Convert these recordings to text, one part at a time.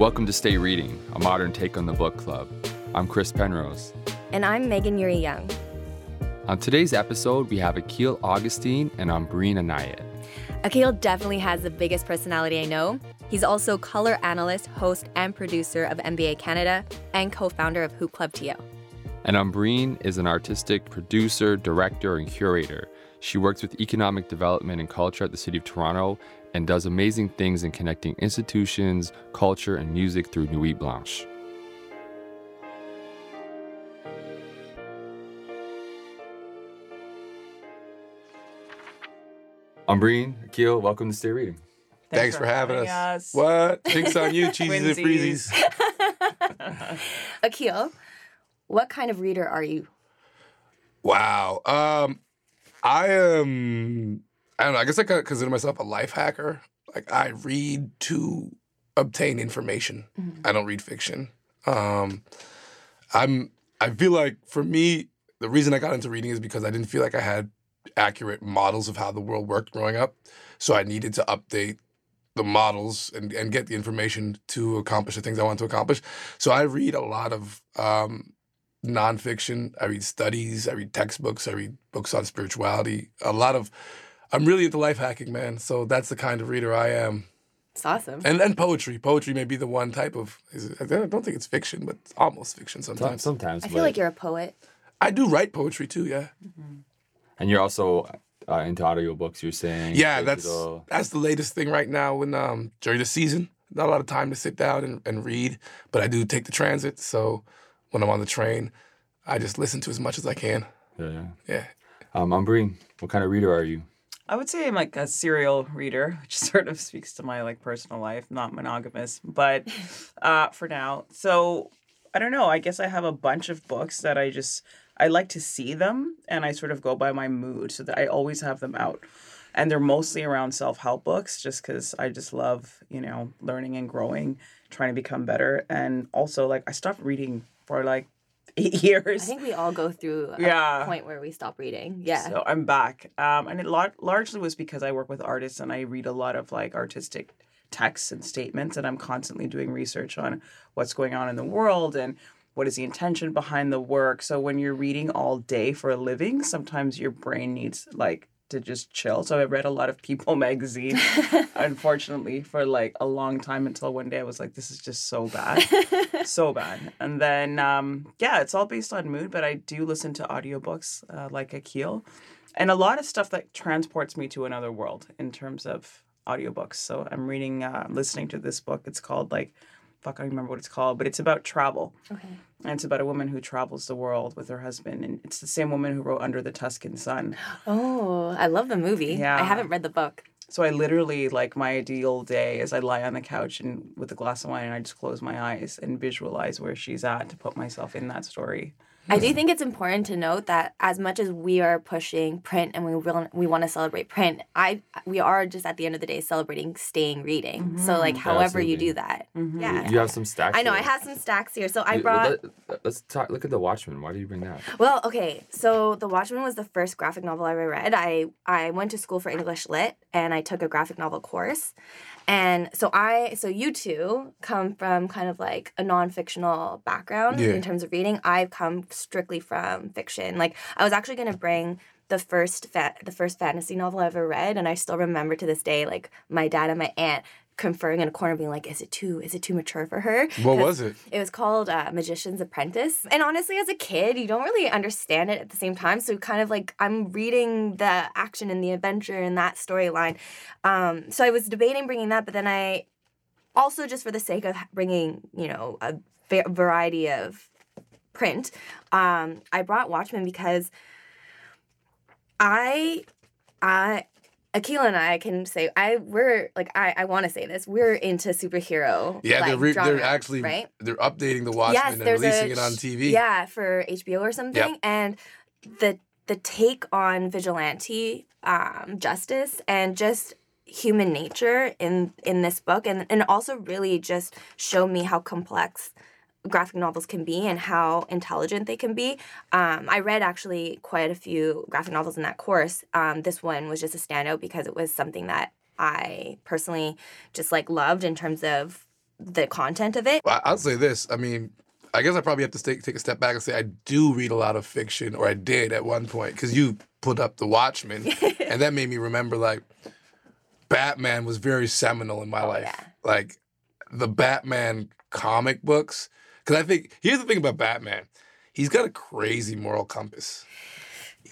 Welcome to Stay Reading, a modern take on the book club. I'm Chris Penrose. And I'm Megan Yuri Young. On today's episode, we have Akil Augustine and Ambreen Anayat. Akil definitely has the biggest personality I know. He's also color analyst, host, and producer of NBA Canada and co founder of Hoop Club TO. And Ambreen is an artistic producer, director, and curator. She works with economic development and culture at the City of Toronto and does amazing things in connecting institutions, culture, and music through Nuit Blanche. Ambreen, Akil, welcome to Stay Reading. Thanks, for, having us. What? Drinks on you, cheesies and freezies. Akil, what kind of reader are you? Wow. Um, I am. I don't know. I guess I consider myself a life hacker. Like I read to obtain information. Mm-hmm. I don't read fiction. Um, I'm. I feel like for me, the reason I got into reading is because I didn't feel like I had accurate models of how the world worked growing up. So I needed to update the models and, and get the information to accomplish the things I want to accomplish. So I read a lot of um, nonfiction. I read studies. I read textbooks. I read books on spirituality. A lot of. I'm really into life hacking, man. So that's the kind of reader I am. It's awesome. And and poetry. Poetry may be the one type of. Is it, I don't think it's fiction, but it's almost fiction sometimes. Sometimes. I feel like you're a poet. I do write poetry too. Yeah. And you're also uh, into audiobooks, you're saying? Yeah, that's that's the latest thing right now. When um during the season, not a lot of time to sit down and, and read, but I do take the transit. So when I'm on the train, I just listen to as much as I can. Yeah, yeah. Yeah. Um, Ambreen, what kind of reader are you? I would say I'm like a serial reader, which sort of speaks to my like personal life, not monogamous, but uh, for now. So I don't know. I guess I have a bunch of books that I just I like to see them, and I sort of go by my mood, so that I always have them out, and they're mostly around self help books, just because I just love you know learning and growing, trying to become better, and also like I stopped reading for like eight years. I think we all go through a Yeah. point where we stop reading. Yeah. So I'm back. Um, and it lar- largely was because I work with artists and I read a lot of like artistic texts and statements, and I'm constantly doing research on what's going on in the world and what is the intention behind the work. So when you're reading all day for a living, sometimes your brain needs like to just chill. So I read a lot of People magazine, unfortunately, for like a long time until one day I was like, this is just so bad so bad. And then, um, yeah, it's all based on mood, but I do listen to audiobooks uh, like Akil and a lot of stuff that transports me to another world in terms of audiobooks. So I'm reading, uh, listening to this book. It's called like, fuck, I don't remember what it's called, but it's about travel. okay. And it's about a woman who travels the world with her husband. And it's the same woman who wrote Under the Tuscan Sun. Oh, I love the movie. Yeah. I haven't read the book. So I literally like my ideal day is I lie on the couch and with a glass of wine and I just close my eyes and visualize where she's at to put myself in that story. I do think it's important to note that as much as we are pushing print and we will, we want to celebrate print, I we are just at the end of the day celebrating staying reading. Mm-hmm. So like however you do that. Mm-hmm. Yeah. You have some stacks. I know I have some stacks here. So I You- brought Let, us talk. Look at the Watchmen. Why do you bring that? Well, okay. So The Watchmen was the first graphic novel I ever read. I I went to school for English lit and I took a graphic novel course. And so I so you two come from kind of like a non-fictional background Yeah. in terms of reading. I've come strictly from fiction. Like I was actually going to bring the first fa- the first fantasy novel I ever read and I still remember to this day like my dad and my aunt conferring in a corner being like is it too is it too mature for her What was it? it was called uh, Magician's Apprentice. And honestly, as a kid, you don't really understand it at the same time. So, kind of like I'm reading the action and the adventure and that storyline. Um, so, I was debating bringing that, but then I also, just for the sake of bringing, you know, a va- variety of print, um, I brought Watchmen because I, I, Akila and I can say I we're like I I want to say this we're into superhero Yeah, they're re- they're actually right they're updating the Watchmen and there's releasing a it on TV. Yeah, for HBO or something. And the the take on vigilante um, justice and just human nature in in this book and and also really just show me how complex graphic novels can be and how intelligent they can be. Um, I read actually quite a few graphic novels in that course. Um, this one was just a standout because it was something that I personally just like loved in terms of the content of it. Well, I'll say this. I mean, I guess I probably have to take take a step back and say I do read a lot of fiction, or I did at one point, because you put up The Watchmen, and that made me remember like Batman was very seminal in my life. yeah. Like the Batman comic books, because I think here's the thing about Batman, he's got a crazy moral compass.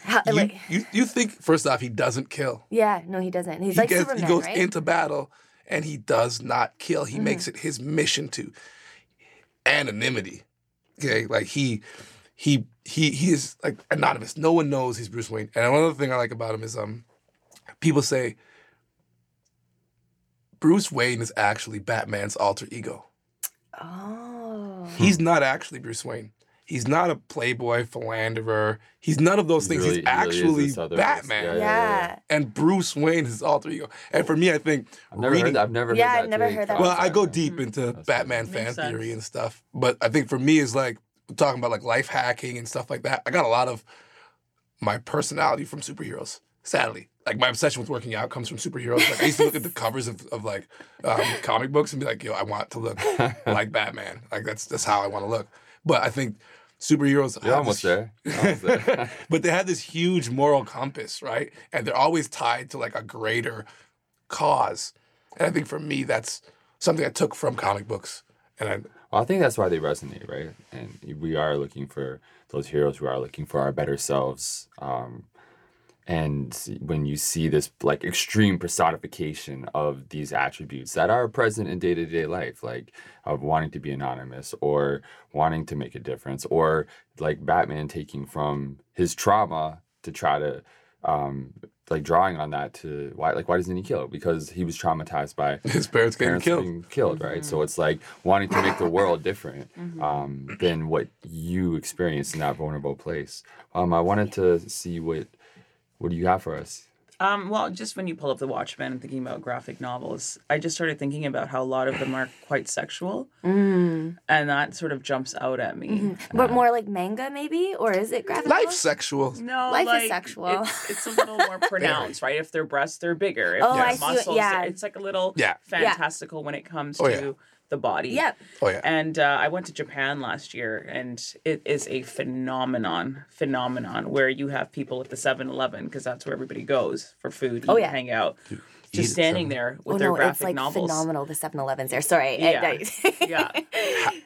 How, You, like, you you think first off he doesn't kill. yeah, no, he doesn't. He's he like gets, Superman, he goes right? into battle and he does not kill. He makes Mm-hmm. it his mission to anonymity. Okay, like he he he he is like anonymous. No one knows he's Bruce Wayne. And another thing I like about him is um people say Bruce Wayne is actually Batman's alter ego. oh, Hmm. He's not actually Bruce Wayne. He's not a playboy philanderer. He's none of those He things. really- He's he really actually Batman. yeah, yeah. yeah. And Bruce Wayne is his alter ego. And for me, I think I've never reading, heard that. I've never Yeah, heard I've never heard that Well, I go Batman. deep into That's Batman Makes fan theory and stuff, but I think for me is like talking about like life hacking and stuff like that. I got a lot of my personality from superheroes. Sadly, like my obsession with working out comes from superheroes. Like I used to look at the covers of, of like um, comic books and be like, "Yo, I want to look like Batman. Like that's that's how I want to look." But I think superheroes You're almost this- there. Almost there. but they have this huge moral compass, right? And they're always tied to like a greater cause. And I think for me, that's something I took from comic books. And I, Well, I think that's why they resonate, right? And we are looking for those heroes. who are looking for our better selves. Um, and when you see this like extreme personification of these attributes that are present in day to day life, like of wanting to be anonymous or wanting to make a difference, or like Batman taking from his trauma to try to um, like drawing on that to why like why doesn't he kill? Because he was traumatized by his parents getting killed. being killed, right? So it's like wanting to make the world different um, than what you experienced in that vulnerable place. Um, I wanted to see what what do you have for us? Um, well, just when you pull up the Watchmen and thinking about graphic novels, I just started thinking about how a lot of them are quite sexual, Mm. and that sort of jumps out at me. Mm-hmm. but more like manga, maybe, or is it graphic? Life novel? sexual. No, Life is sexual. It's, it's a little more pronounced, right? If their breasts, they're bigger. If Oh, their I see yeah. it's like a little Yeah. fantastical when it comes Oh, to yeah. The body. Yep. Oh, yeah. And uh, I went to Japan last year, and it is a phenomenon, phenomenon where you have people at the 7-Eleven because that's where everybody goes for food, Oh, eat, yeah. hang out, eat just at standing 7-Eleven. there with oh their no, graphic it's like novels. phenomenal. The 7-Elevens there. Sorry. Yeah. yeah.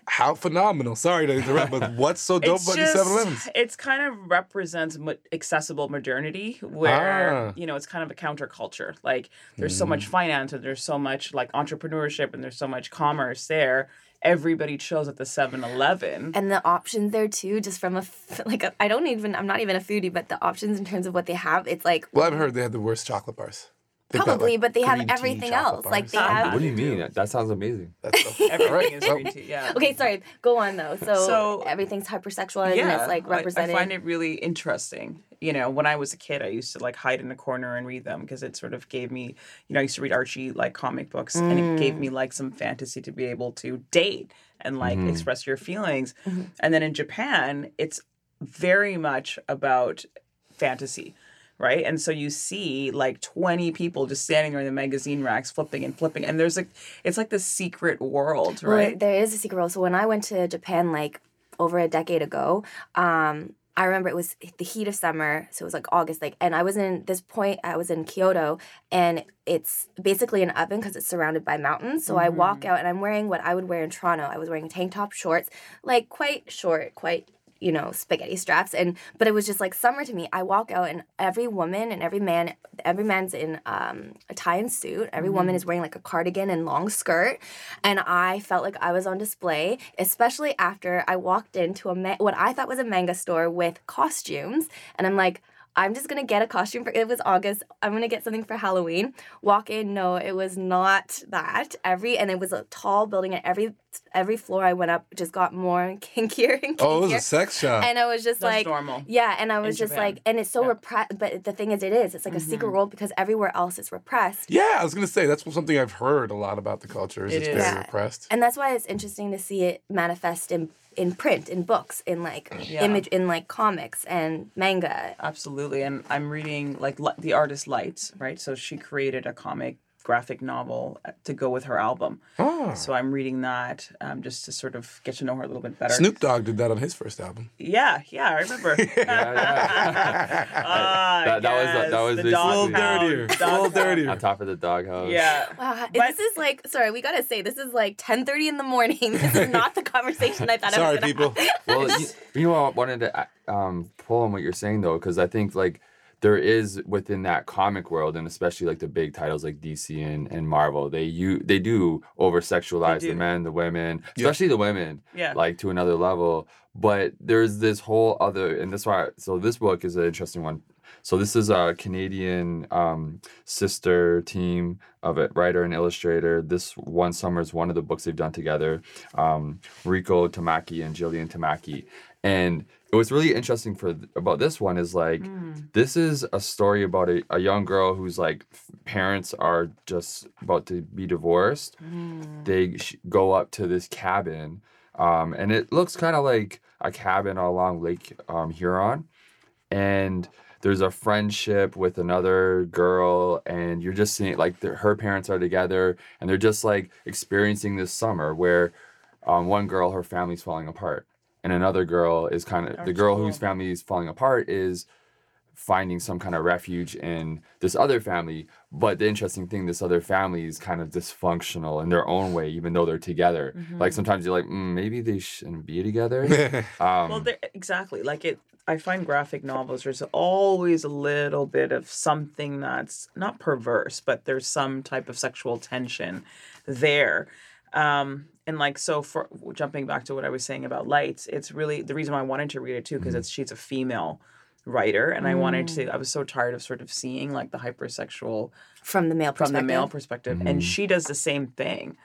How phenomenal. Sorry to interrupt, but what's so dope It's about these just, 7 Elevens? it's kind of represents mo- accessible modernity where, Ah. you know, it's kind of a counterculture. Like there's so Mm. much finance and there's so much like entrepreneurship and there's so much commerce there. Everybody chose at the 7-Eleven. and the options there too, just from a like I I don't even I'm not even a foodie, but the options in terms of what they have, it's like Well, I've heard they have the worst chocolate bars. They've got, Probably, like, but they have green tea everything chocolate else. Like, bars. they have- What do you mean? That, that sounds amazing. That's so, Everything Alright, is green tea. Yeah. Okay, sorry. Go on though. So, So- everything's hypersexual and it's like I- represented. I, find it really interesting. You know, when I was a kid, I used to like hide in a corner and read them because it sort of gave me, you know, I used to read Archie like comic books and it gave me mm. like some fantasy to be able to date and like mm-hmm. express your feelings. Mm-hmm. And then in Japan, it's very much about fantasy. Right. And so you see like 20 people just standing there in the magazine racks flipping and flipping. And there's like, it's like the secret world, Well, right? there is a secret world. So when I went to Japan like over a decade ago, um, I remember it was the heat of summer, so it was like August, like, and I was in this point. I was in Kyoto, and it's basically an oven because it's surrounded by mountains. So I walk out, and I'm wearing what I would wear in Toronto. I was wearing tank top, shorts, like quite short, quite you know spaghetti straps, and but it was just like summer to me. I walk out, and every woman and every man, every man's in um, a tie and suit. Every woman is wearing like a cardigan and long skirt, and I felt like I was on display, especially after I walked into a ma- what I thought was a manga store with costumes, and I'm like. I'm just gonna get a costume for it was August. I'm gonna get something for Halloween. Walk in, no, it was not that. Every and it was a tall building, and every every floor I went up just got more kinkier and kinkier. Oh, it was a sex shop. and I was just That's like, normal. yeah, and I was in just Japan. like, and it's so Yeah. Mm-hmm. repressed. But the thing is, it is. It's like a secret world because everywhere else it's repressed. yeah, I was gonna say that's something I've heard a lot about the culture. Is It it's is. very Yeah. repressed. and that's why it's interesting to see it manifest in in print in books in like Yeah. image in like comics and manga Absolutely, and I'm reading like the artist Lights, right? So she created a comic graphic novel uh, to go with her album. Oh. So I'm reading that um, just to sort of get to know her a little bit better. Snoop Dogg did that on his first album. Yeah, yeah, I remember. Ah, That- that was- that was the A little dirtier. A little dirtier. On top of the doghouse. Yeah. Wow, But- this is like sorry, we gotta say this is like ten thirty in the morning. This is not the conversation I thought I Sorry, was gonna people. have. well, you, you know, I wanted to uh, um, pull on what you're saying though, because I think like there is within that comic world, and especially like the big titles like DC and, and Marvel, they you they do over sexualize the men, the women, Yeah. especially the women, Yeah. like to another level. But there's this whole other, and that's why. So this book is an interesting one. So this is a Canadian um, sister team of a writer and illustrator. This one summer is one of the books they've done together. Um, Rico Tamaki and Jillian Tamaki, and it was really interesting for about this one is like this is a story about a, a young girl whose like parents are just about to be divorced. They sh- go up to this cabin, um, and it looks kind of like a cabin along Lake um, Huron, and there's a friendship with another girl and you're just seeing like the, her parents are together and they're just like experiencing this summer where um, one girl her family's falling apart and another girl is kind of the girl cool. whose family is falling apart is finding some kind of refuge in this other family but the interesting thing this other family is kind of dysfunctional in their own way even though they're together like sometimes you're like mm, maybe they shouldn't be together um, Well, exactly. Like it, I find graphic novels. There's always a little bit of something that's not perverse, but there's some type of sexual tension there. Um, and like so, for jumping back to what I was saying about lights, it's really the reason why I wanted to read it too because mm-hmm. it's she's a female writer, and I wanted to. Mm. I was so tired of sort of seeing like the hypersexual From the male from perspective. the male perspective and mm-hmm. she does the same thing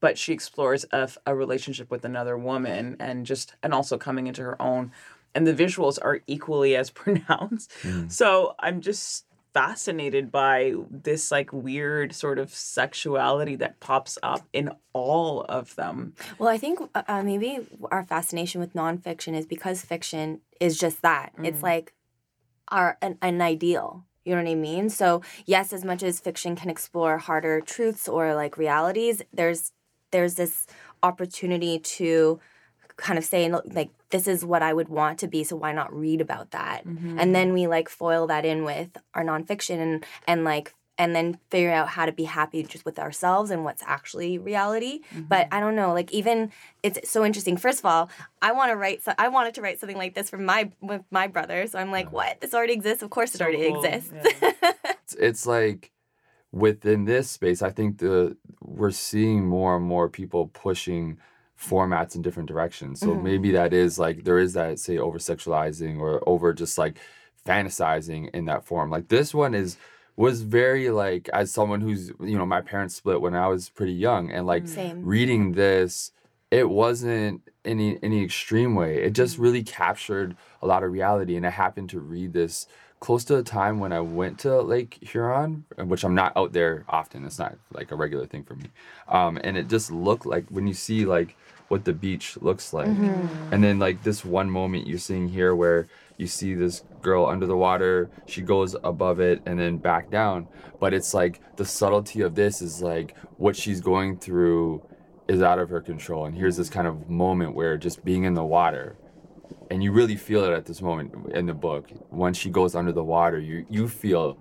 but she explores a relationship with another woman and just and also coming into her own and the visuals are equally as pronounced mm. so i'm just fascinated by this like weird sort of sexuality that pops up in all of them Well, I think uh, uh, maybe our fascination with nonfiction is because fiction is just that. It's like our an, an ideal. You know what I mean? So yes, as much as fiction can explore harder truths or like realities, there's there's this opportunity to kind of saying like this is what I would want to be, so why not read about that? And mm-hmm. then we like foil that in with our nonfiction and and like and then figure out how to be happy just with ourselves and what's actually reality. But mm-hmm. I don't know, like even it's so interesting. First of all, I want to write. So I wanted to write something like this for my with my brother. So I'm like, what? This already exists. Of course, it already cool, exists. yeah. it's, it's like within this space i think the we're seeing more and more people pushing formats in different directions. So maybe that is like there is that say over sexualizing or over just like fantasizing in that form. Like this one is was very like as someone who's you know my parents split when i was pretty young and like Same. reading this it wasn't any any extreme way. It just really captured a lot of reality and i happened to read this close to the time when i went to lake huron which i'm not out there often. It's not like a regular thing for me. Um, and it just looked like when you see like what the beach looks like. Mm-hmm. And then like this one moment you're seeing here where you see this girl under the water she goes above it and then back down. But it's like the subtlety of this is like what she's going through is out of her control. And here's this kind of moment where just being in the water and you really feel it at this moment in the book. When she goes under the water you you feel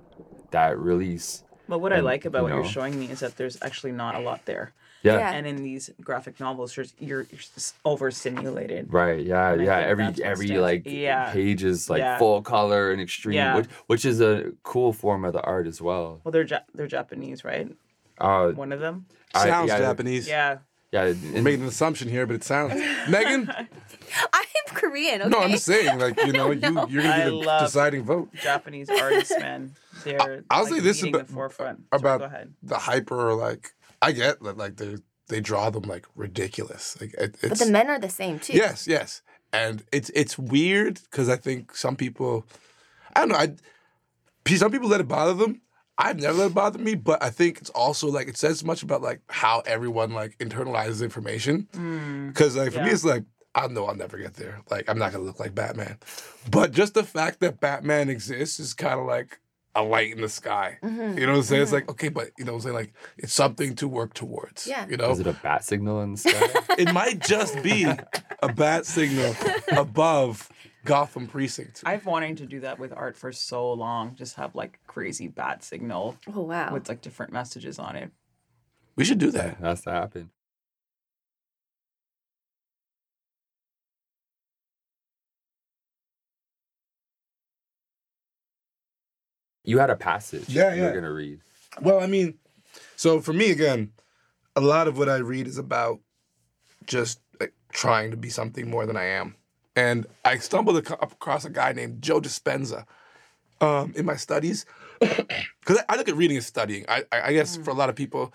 that release. But what i like about you what you're showing me is that there's actually not a lot there yeah, Yeah. and in these graphic novels you're you're, you're overstimulated right yeah And yeah every every stands- like yeah. page is like Yeah. full color and extreme Yeah. which which is a cool form of the art as well well they're ja- they're japanese right uh one of them I- Sounds yeah, Japanese. yeah yeah We're and- making an assumption here, but it sounds. Megan? I'm Korean. Okay. No, I'm just saying, like, you know, you, No. you're gonna be the deciding vote. Japanese artists, man. They're I'll like, say this leading about- the forefront. Sorry, about go ahead. the hyper, like, I get that, like, they they draw them, like, ridiculous. Like, it, But it's. the men are the same too. Yes, yes. And it's it's weird because I think some people, I don't know, I some people let it bother them. I've never let it bother me, but I think it's also like it says much about like how everyone like internalizes information. Mm. Because like for me, it's like I know I'll never get there. Like I'm not gonna look like Batman, but just the fact that Batman exists is kind of like a light in the sky. Mm-hmm. You know what I'm saying? It's mm-hmm. like, okay, but you know what I'm saying? Like it's something to work towards. Yeah. You know? Is it a bat signal in the sky? it might just be a bat signal above Gotham precinct. I've wanting to do that with art for so long. Just have like crazy bat signal Oh wow. with like different messages on it. We should do that. That's to happen. You had a passage Yeah, yeah. you're gonna read. Well, I mean, so for me again, a lot of what I read is about just like trying to be something more than I am. And I stumbled ac- across a guy named Joe Dispenza um, in my studies because I, I look at reading as studying. I, I, I guess for a lot of people,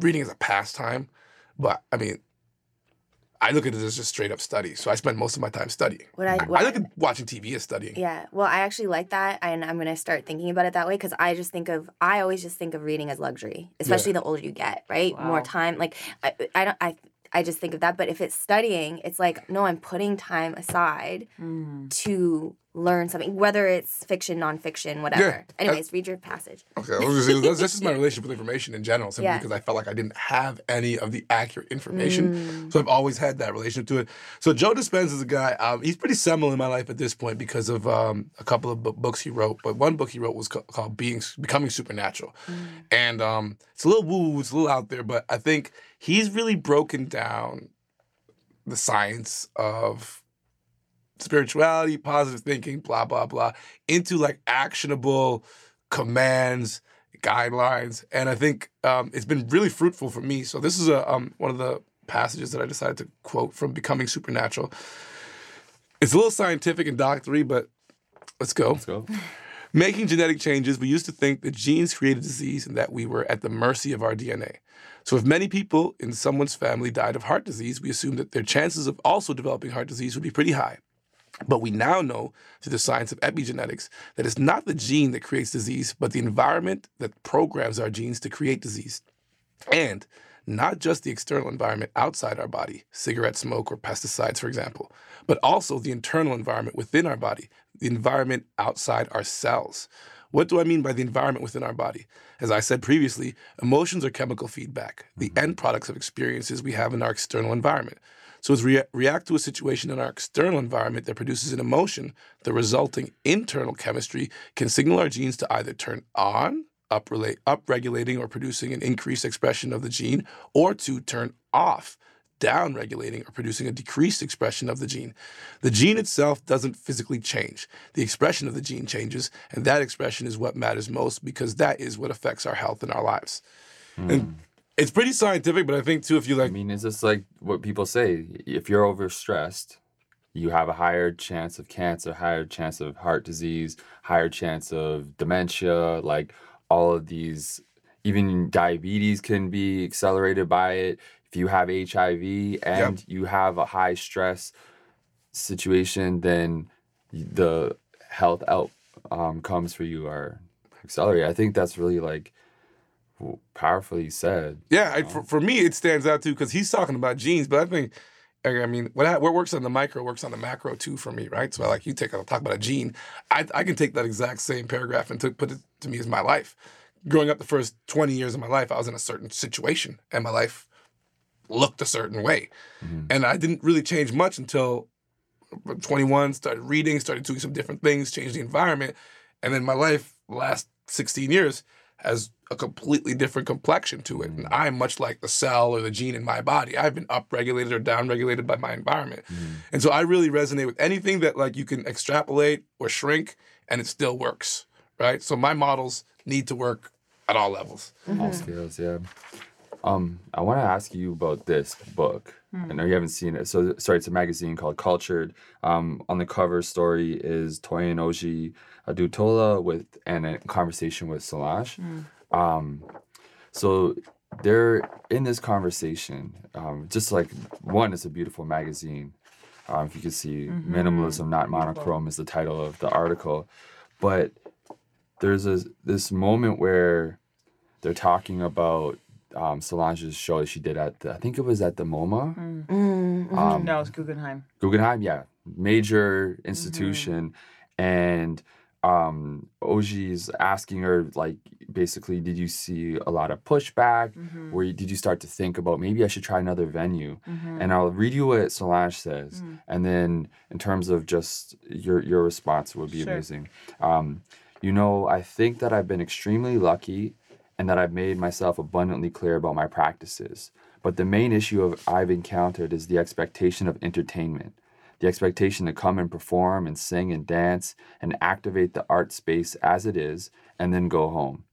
reading is a pastime, but I mean, I look at it as just straight up study. So I spend most of my time studying. What I, what I look at watching TV as studying. Yeah, well, I actually like that, and I'm gonna start thinking about it that way because I just think of I always just think of reading as luxury, especially the older you get, right? More time, like I, I don't, I, I just think of that. But if it's studying, it's like no, I'm putting time aside mm. to learn something, whether it's fiction, nonfiction, whatever. Yeah. Anyways, read your passage. Okay, I was just saying, that's, this is my relationship with information in general, simply Yeah. because I felt like I didn't have any of the accurate information. Mm. So I've always had that relationship to it. So Joe Dispenza is a guy. Um, he's pretty seminal in my life at this point because of um, a couple of bu- books he wrote. But one book he wrote was ca- called "Being Becoming Supernatural," Mm. and um, it's a little woo, it's a little out there, but I think he's really broken down the science of spirituality, positive thinking, blah, blah, blah, into like actionable commands, guidelines. And I think um, it's been really fruitful for me. So this is a, um, one of the passages that I decided to quote from Becoming Supernatural. It's a little scientific and doctory, but let's go. Let's go. Making genetic changes, we used to think that genes created disease and that we were at the mercy of our DNA. So, if many people in someone's family died of heart disease, we assumed that their chances of also developing heart disease would be pretty high. But we now know through the science of epigenetics that it's not the gene that creates disease, but the environment that programs our genes to create disease. And not just the external environment outside our body, cigarette smoke or pesticides, for example, but also the internal environment within our body, the environment outside our cells. What do I mean by the environment within our body? As I said previously, emotions are chemical feedback, the mm-hmm. end products of experiences we have in our external environment. So, as we react to a situation in our external environment that produces an emotion, the resulting internal chemistry can signal our genes to either turn on, upregulating or producing an increased expression of the gene, or to turn off, downregulating or producing a decreased expression of the gene. The gene itself doesn't physically change. The expression of the gene changes, and that expression is what matters most because that is what affects our health and our lives. Hmm. And it's pretty scientific, but I think too, if you like. I mean, it's just like what people say. If you're overstressed, you have a higher chance of cancer, higher chance of heart disease, higher chance of dementia. Like all of these, even diabetes can be accelerated by it. If you have HIV and you have a high stress situation, then the health out um, comes for you are accelerated. I think that's really like powerfully said. Yeah, I, for, for me, it stands out too because he's talking about genes, but I think, I mean, what, what works on the micro works on the macro too for me, right? So, like, you take a talk about a gene, I, I can take that exact same paragraph and to, put it to me as my life. Growing up the first 20 years of my life, I was in a certain situation and my life looked a certain way. Mm-hmm. And I didn't really change much until 21, started reading, started doing some different things, changed the environment. And then my life, the last 16 years, has a completely different complexion to it. And I'm much like the cell or the gene in my body. I've been upregulated or downregulated by my environment. Mm-hmm. And so I really resonate with anything that like you can extrapolate or shrink and it still works. Right. So my models need to work at all levels. all scales yeah um i want to ask you about this book. I know you haven't seen it. So sorry it's a magazine called cultured. Um on the cover story is toyanoji adutola with and a conversation with solange um so they're in this conversation um just like one it's a beautiful magazine. Um, if you can see minimalism not monochrome is the title of the article. But there's a this moment where they're talking about um, Solange's show that she did at the, I think it was at the MoMA, Mm, um, no, it's Guggenheim. Guggenheim, yeah, major institution, and um Ojih's asking her like basically did you see a lot of pushback Mhm. where you, did you start to think about maybe I should try another venue Mhm. and I'll read you what Solange says Mm. and then in terms of just your your response would be Sure. amazing um you know I think that I've been extremely lucky and that I've made myself abundantly clear about my practices but the main issue of I've encountered is the expectation of entertainment the expectation to come and perform and sing and dance and activate the art space as it is and then go home.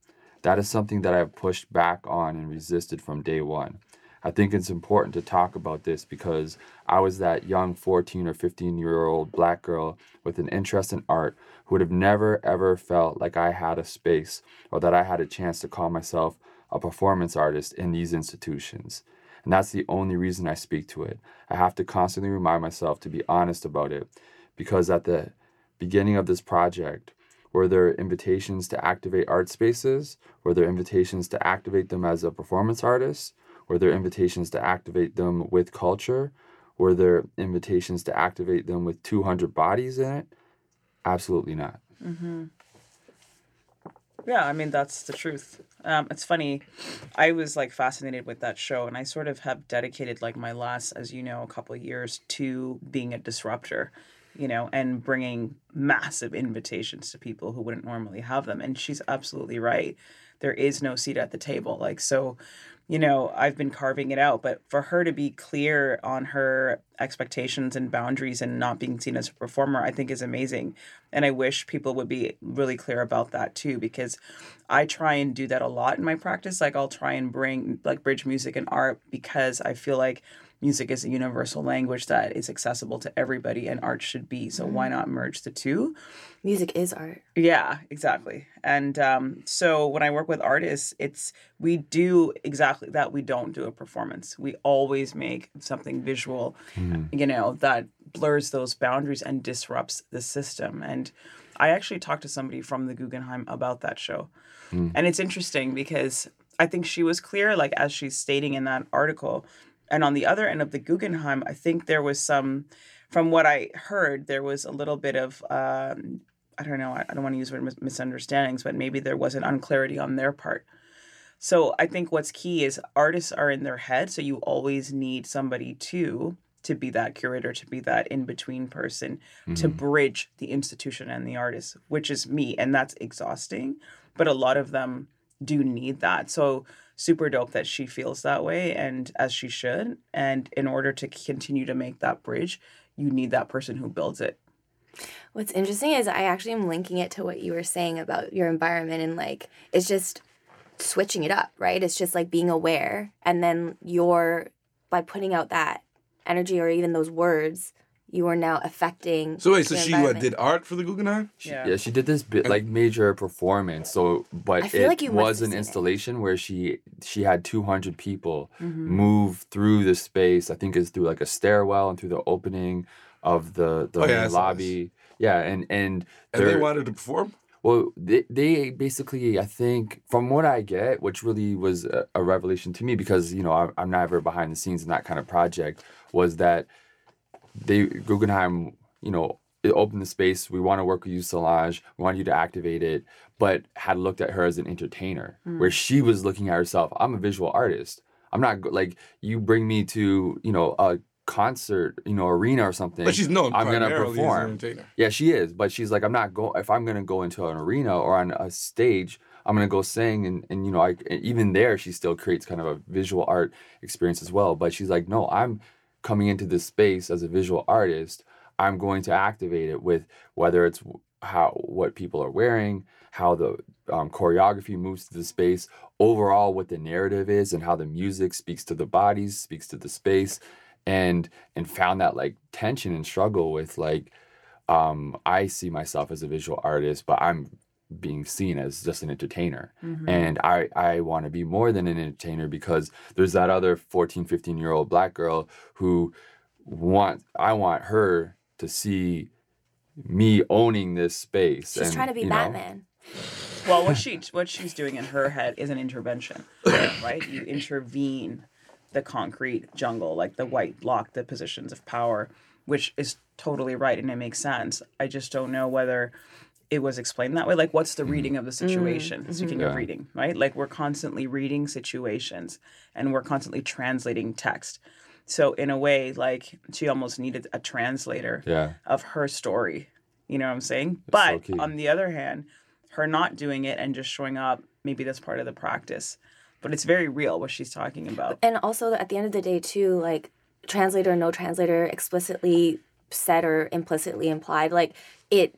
That is something that I've pushed back on and resisted from day one. I think it's important to talk about this because I was that young 14 or 15 year old black girl with an interest in art who would have never ever felt like I had a space or that I had a chance to call myself a performance artist in these institutions. And that's the only reason I speak to it. I have to constantly remind myself to be honest about it because at the beginning of this project, were there invitations to activate art spaces? Were there invitations to activate them as a performance artist? Were there invitations to activate them with culture? Were there invitations to activate them with 200 bodies in it? Absolutely not. Mm-hmm. Yeah, I mean that's the truth. Um, it's funny. I was like fascinated with that show, and I sort of have dedicated like my last, as you know, a couple of years to being a disruptor, you know, and bringing massive invitations to people who wouldn't normally have them. And she's absolutely right. There is no seat at the table. Like so, you know, I've been carving it out, but for her to be clear on her expectations and boundaries and not being seen as a performer, I think is amazing. And I wish people would be really clear about that too, because I try and do that a lot in my practice. Like I'll try and bring like bridge music and art because I feel like music is a universal language that is accessible to everybody and art should be. So why mm-hmm. not merge the two? Music is art. Yeah, exactly. And um, so when I work with artists, it's we do exactly that. We don't do a performance. We always make something visual, mm-hmm. you know, that blurs those boundaries and disrupts the system. And I actually talked to somebody from the Guggenheim about that show. Mm. And it's interesting because I think she was clear, like as she's stating in that article. And on the other end of the Guggenheim, I think there was some, from what I heard, there was a little bit of um, I don't know, I don't want to use the word mis- misunderstandings, but maybe there was an unclarity on their part. So I think what's key is artists are in their head, so you always need somebody to to be that curator, to be that in between person, to bridge the institution and the artist, which is me, and that's exhausting. But a lot of them do need that. So super dope that she feels that way, and as she should. And in order to continue to make that bridge, you need that person who builds it. What's interesting is I actually am linking it to what you were saying about your environment and like it's just switching it up, right? It's just like being aware and then you're by putting out that energy or even those words, you are now affecting So wait, so she what, did art for the Guggenheim? Yeah. Yeah, she did this bit like major performance. So, but it like was an seen it. installation where she she had 200 people Mm-hmm. move through the space. I think it's through like a stairwell and through the opening of the the Oh, yeah, I main saw lobby. Yeah, and and And they wanted to perform? well, they, they basically, I think, from what I get, which really was a, a revelation to me because, you know, I'm, I'm never behind the scenes in that kind of project, was that they, Guggenheim, you know, it opened the space. We want to work with you, Solange. We want you to activate it, but had looked at her as an entertainer, hmm. where she was looking at herself. I'm a visual artist. I'm not go- like you bring me to, you know, a concert, you know, arena or something. But she's known I'm gonna primarily as an perform. entertainer. Yeah, she is, but she's like, I'm not going. If I'm gonna go into an arena or on a stage, I'm gonna go sing, and and you know, I and even there, she still creates kind of a visual art experience as well. But she's like, no, I'm coming into this space as a visual artist. I'm going to activate it with whether it's how what people are wearing, how the um, choreography moves to the space, overall what the narrative is, and how the music speaks to the bodies, speaks to the space, and and found that like tension and struggle with like um, I see myself as a visual artist, but I'm being seen as just an entertainer. Mm-hmm. And I, I want to be more than an entertainer because there's that other 14, 15 year old black girl who want I want her to see me owning this space. She's and, trying to be you know, Batman. Well, what she what she's doing in her head is an intervention, right? You intervene the concrete jungle, like the white block, the positions of power, which is totally right and it makes sense. I just don't know whether it was explained that way. Like, what's the mm-hmm. reading of the mm-hmm. situation? Speaking mm-hmm. Yeah. of reading, right? Like, we're constantly reading situations and we're constantly translating text. So, in a way, like, she almost needed a translator Yeah. of her story. You know what I'm saying? so but key. on the other hand, her not doing it and just showing up, maybe that's part of the practice. But it's very real what she's talking about. And also at the end of the day too, like translator, or no translator, explicitly said or implicitly implied, like it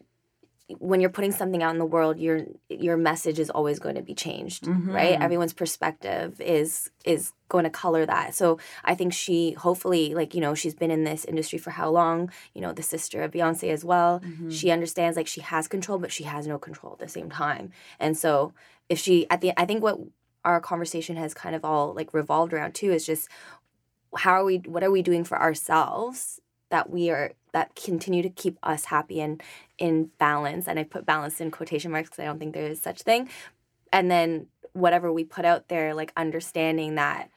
when you're putting something out in the world, your your message is always going to be changed, right? Mm-hmm. Everyone's perspective is is going to color that. So I think she hopefully like you know she's been in this industry for how long? You know the sister of Beyonce as well. Mm-hmm. She understands like she has control, but she has no control at the same time. And so if she at the I think what our conversation has kind of all like revolved around too is just how are we what are we doing for ourselves that we are that continue to keep us happy and in balance. And i put balance in quotation marks because i don't think there is such thing. And then whatever we put out there like understanding that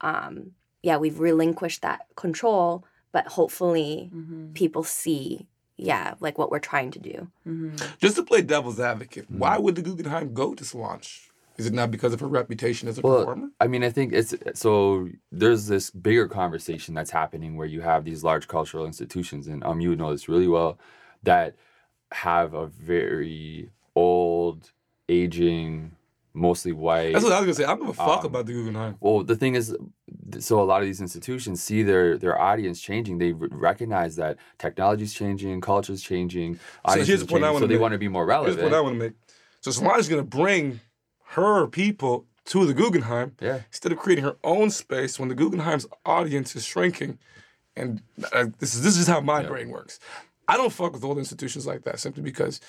um yeah we've relinquished that control but hopefully people see yeah like what we're trying to do. Just to play devil's advocate, Mm-hmm. why would the Guggenheim go to Solange? Is it not because of her reputation as a Well, performer? I mean, I think it's so there's this bigger conversation that's happening where you have these large cultural institutions, and um, you would know this really well, that have a very old, aging, mostly white. That's what I was gonna say. I don't give a fuck Um, about the Guggenheim. Well, the thing is, so a lot of these institutions see their their audience changing. They r- recognize that technology's changing, culture's changing, audience here's point I changing, wanna so they want to be more relevant. Here's what I want to make. So Solange is gonna bring her people to the Guggenheim yeah, instead of creating her own space when the Guggenheim's audience is shrinking. And uh, this is this is how my brain works. I don't fuck with old institutions like that simply because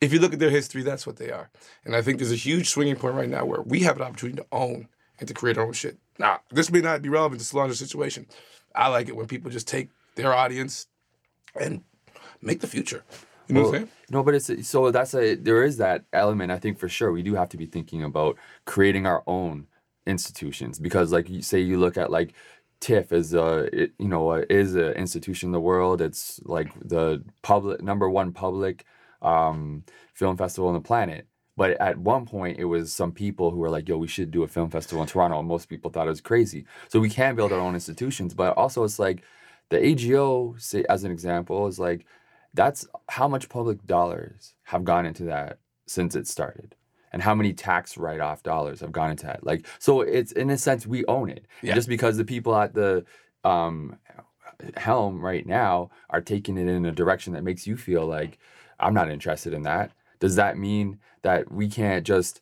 if you look at their history, that's what they are. And I think there's a huge swinging point right now where we have an opportunity to own and to create our own shit. Now, this may not be relevant to Solange's situation. I like it when people just take their audience and make the future. You know what I'm Well, saying? No, but it's so that's a there is that element. I think for sure we do have to be thinking about creating our own institutions because, like you say, you look at like TIFF is a it, you know a, is an institution in the world. It's like the public number one public um, film festival on the planet. But at one point, it was some people who were like, "Yo, we should do a film festival in Toronto," and most people thought it was crazy. So we can build our own institutions, but also it's like the AGO, say as an example, is like that's how much public dollars have gone into that since it started and how many tax write-off dollars have gone into that like so it's in a sense we own it Yeah. just because the people at the um helm right now are taking it in a direction that makes you feel like i'm not interested in that does that mean that we can't just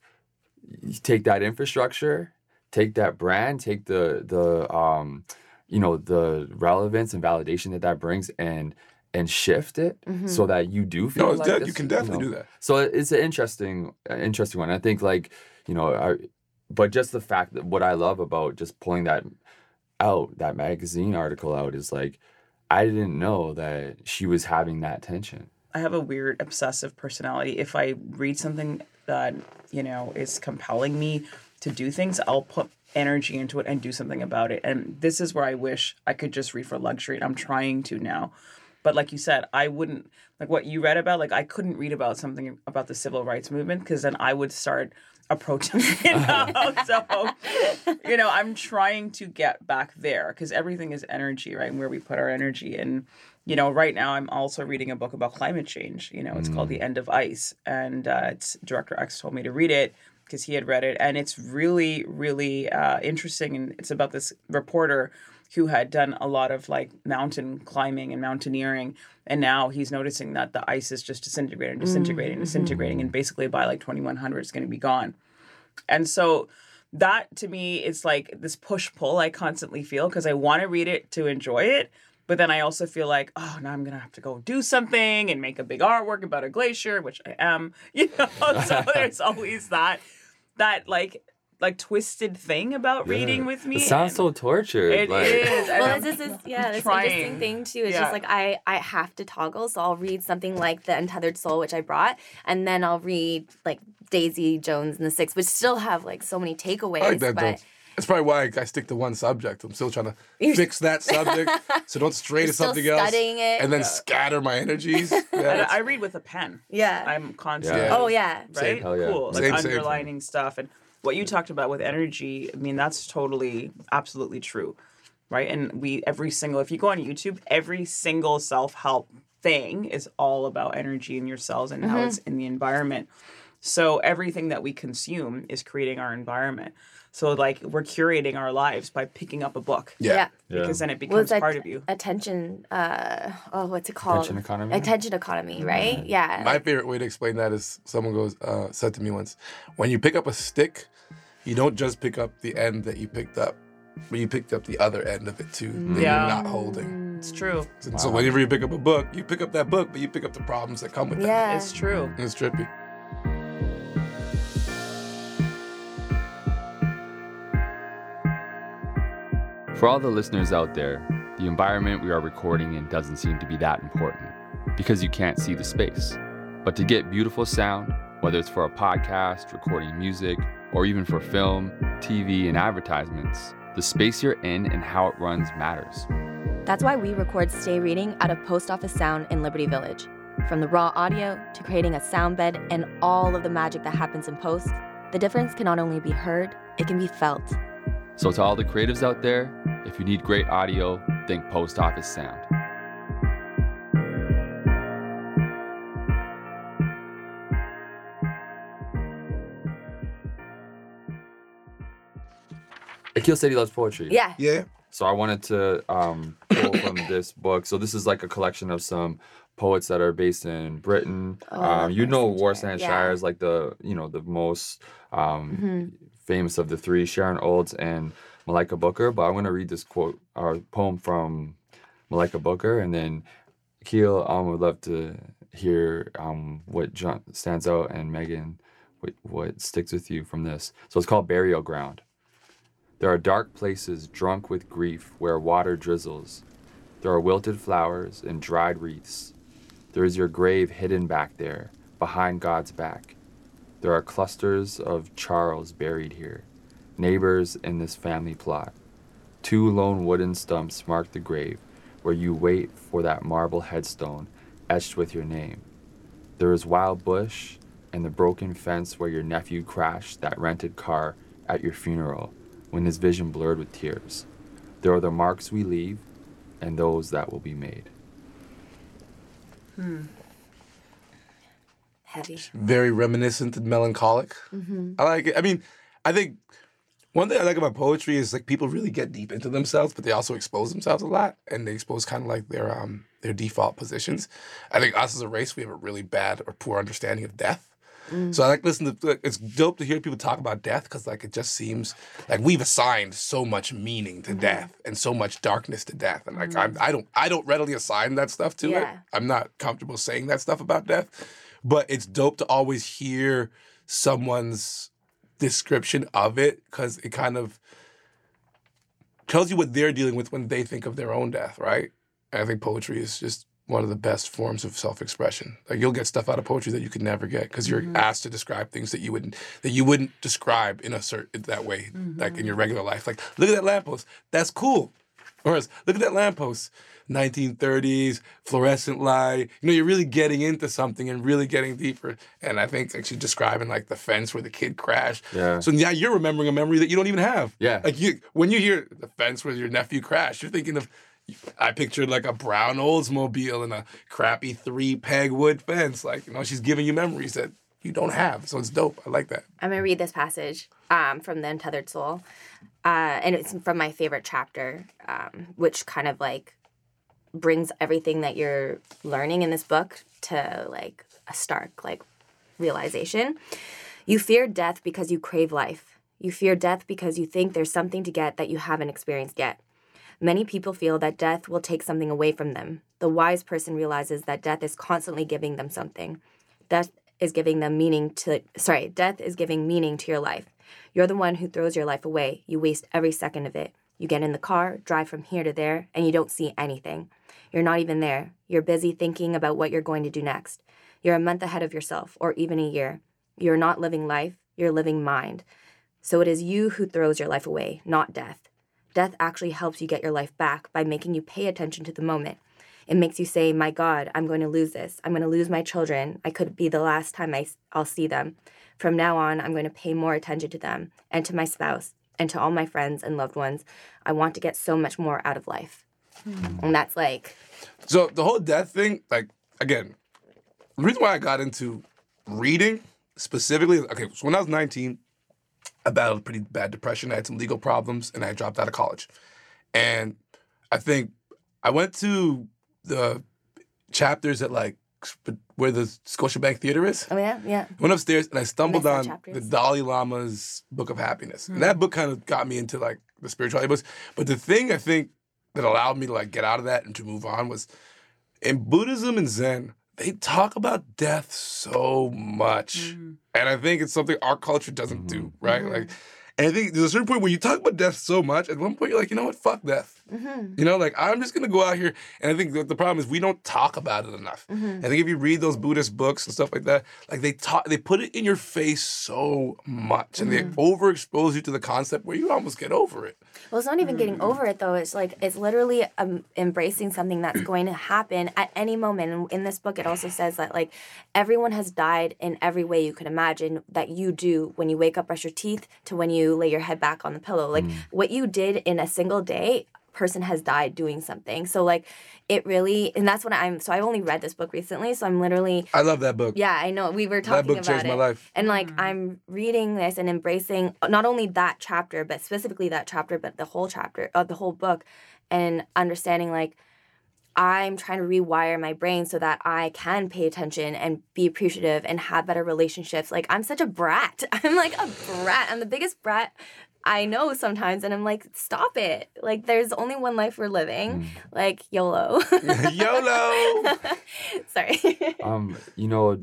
take that infrastructure take that brand take the the um you know the relevance and validation that that brings and and shift it so that you do feel No, it's like de- this, you can definitely know. do that. so it's an interesting uh, interesting one i think like you know I, but just the fact that what i love about just pulling that out that magazine article out is like i didn't know that she was having that tension I have a weird obsessive personality. If I read something that, you know, is compelling me to do things, I'll put energy into it and do something about it. And this is where I wish I could just read for luxury. And I'm trying to now. But like you said, I wouldn't like what you read about, like I couldn't read about something about the civil rights movement because then I would start approaching you know? so you know i'm trying to get back there because everything is energy right and where we put our energy and you know right now i'm also reading a book about climate change you know it's called the end of ice and uh, it's director x told me to read it because he had read it and it's really really uh, interesting and it's about this reporter who had done a lot of like mountain climbing and mountaineering and now he's noticing that the ice is just disintegrating mm, disintegrating mm-hmm. disintegrating and basically by like 2100 it's going to be gone and so that to me is like this push pull I constantly feel because I want to read it to enjoy it. But then I also feel like, oh, now I'm gonna have to go do something and make a big artwork about a glacier, which I am, you know. so there's always that that like like twisted thing about reading with me. it sounds so tortured It like is, well, this is yeah, this trying. interesting thing too. It's Yeah. just like I I have to toggle, so I'll read something like The Untethered Soul, which I brought, and then I'll read like Daisy Jones and the Six, which still have like so many takeaways. I that, but That's probably why I stick to one subject. I'm still trying to fix that subject, so don't stray You're to still something else, it. and then scatter my energies. Yeah, And I read with a pen. yeah. I'm constantly. Yeah. oh yeah. Right? Hell yeah. Cool. Like Same, same. underlining stuff. And what you talked about with energy, I mean, that's totally, absolutely true. Right. And we, every single, if you go on YouTube, every single self help thing is all about energy in your cells and how mm-hmm. it's in the environment. So everything that we consume is creating our environment. So, like, we're curating our lives by picking up a book. yeah. Yeah. Because then it Well, becomes it's like part of you. attention. Uh, oh, what's it called? Attention economy? Attention economy, right? Yeah. My favorite way to explain that is someone goes uh, said to me once, when you pick up a stick, you don't just pick up the end that you picked up, but you picked up the other end of it too that Yeah. you're not holding. It's true. And So whenever you pick up a book, you pick up that book, but you pick up the problems that come with that. yeah. It's true. It's trippy. For all the listeners out there, the environment we are recording in doesn't seem to be that important because you can't see the space. But to get beautiful sound, whether it's for a podcast, recording music, or even for film, TV, and advertisements, the space you're in and how it runs matters. That's why we record Stay Reading out of Post Office Sound in Liberty Village. From the raw audio to creating a sound bed and all of the magic that happens in post, the difference can not only be heard, it can be felt. So, to all the creatives out there, if you need great audio, think Post Office Sound. Akil said he loves poetry. Yeah. Yeah. So I wanted to um, pull from this book. So this is like a collection of some poets that are based in Britain. Oh, um, you know, Warsan Shire. Warsan Yeah. Is like the you know the most um, Mhm. Famous of the three, Sharon Olds and Malika Booker. But I'm gonna read this quote or poem from Malika Booker, and then Keel um, would love to hear um, what John stands out, and Megan, what, what sticks with you from this. So it's called Burial Ground. There are dark places drunk with grief where water drizzles. There are wilted flowers and dried wreaths. There is your grave hidden back there, behind God's back. There are clusters of Charles buried here, neighbors in this family plot. Two lone wooden stumps mark the grave where you wait for that marble headstone etched with your name. There is wild bush and the broken fence where your nephew crashed that rented car at your funeral when his vision blurred with tears. There are the marks we leave and those that will be made. Hmm. Heavy. very reminiscent and melancholic. Mm-hmm. I like it. I mean, I think one thing I like about poetry is like people really get deep into themselves, but they also expose themselves a lot, and they expose kind of like their um their default positions. I think us as a race, we have a really bad or poor understanding of death. Mm. So I like listening to. Like, it's dope to hear people talk about death because like it just seems like we've assigned so much meaning to mm-hmm. death and so much darkness to death, and like mm-hmm. I'm, I don't I don't readily assign that stuff to it. I'm not comfortable saying that stuff about death, but it's dope to always hear someone's description of it because it kind of tells you what they're dealing with when they think of their own death, right? And I think poetry is just one of the best forms of self-expression. Like you'll get stuff out of poetry that you could never get because you're mm-hmm. asked to describe things that you wouldn't that you wouldn't describe in a certain that way, like in mm-hmm. your regular life. Like look at that lamppost, that's cool. Or else, look at that lamppost, 1930s fluorescent light. You know, you're really getting into something and really getting deeper. And I think like she's describing like the fence where the kid crashed. Yeah. So now you're remembering a memory that you don't even have. Yeah. Like you, when you hear the fence where your nephew crashed, you're thinking of. I pictured like a brown Oldsmobile and a crappy three peg wood fence. Like you know, she's giving you memories that you don't have. So it's dope. I like that. I'm gonna read this passage um, from the Untethered Soul, uh, and it's from my favorite chapter, um, which kind of like brings everything that you're learning in this book to like a stark like realization. You fear death because you crave life. You fear death because you think there's something to get that you haven't experienced yet. Many people feel that death will take something away from them. The wise person realizes that death is constantly giving them something. Death is giving them meaning to sorry, death is giving meaning to your life. You're the one who throws your life away. You waste every second of it. You get in the car, drive from here to there, and you don't see anything. You're not even there. You're busy thinking about what you're going to do next. You're a month ahead of yourself, or even a year. You're not living life, you're living mind. So it is you who throws your life away, not death. Death actually helps you get your life back by making you pay attention to the moment. It makes you say, My God, I'm going to lose this. I'm going to lose my children. I could be the last time I, I'll see them. From now on, I'm going to pay more attention to them and to my spouse and to all my friends and loved ones. I want to get so much more out of life. Hmm. And that's like, So the whole death thing, like again, the reason why I got into reading specifically, okay, so when I was 19, I battled pretty bad depression. I had some legal problems and I dropped out of college. And I think I went to the chapters at like where the Scotiabank Theater is. oh yeah, yeah. I went upstairs and I stumbled that on chapters. the Dalai Lama's Book of Happiness. And hmm. that book kind of got me into like the spirituality books. But the thing I think that allowed me to like get out of that and to move on was in Buddhism and Zen, they talk about death so much. Mm-hmm. And I think it's something our culture doesn't do, mm-hmm. right? Like mm-hmm. and I think there's a certain point where you talk about death so much, at one point you're like, you know what, fuck death. Mm-hmm. You know, like I'm just gonna go out here, and I think the, the problem is we don't talk about it enough. Mm-hmm. I think if you read those Buddhist books and stuff like that, like they talk, they put it in your face so much, and they mm-hmm. overexpose you to the concept where you almost get over it. Well, it's not even getting mm. over it though. It's like it's literally um, embracing something that's going to happen at any moment. And in this book, it also says that like everyone has died in every way you could imagine that you do when you wake up, brush your teeth, to when you lay your head back on the pillow. Like mm. what you did in a single day, person has died doing something. So like it really, and that's what I'm. So I've only read this book recently, so I'm literally I love that book. yeah, I know. We were talking That book about changed it. my life. And like I'm reading this and embracing not only that chapter, but specifically that chapter, but the whole chapter, uh, the whole book, and understanding like I'm trying to rewire my brain so that I can pay attention and be appreciative and have better relationships. Like I'm such a brat. I'm like a brat. I'm the biggest brat I know sometimes, and I'm like, stop it. Like there's only one life we're living. Like YOLO. YOLO. Sorry. um you know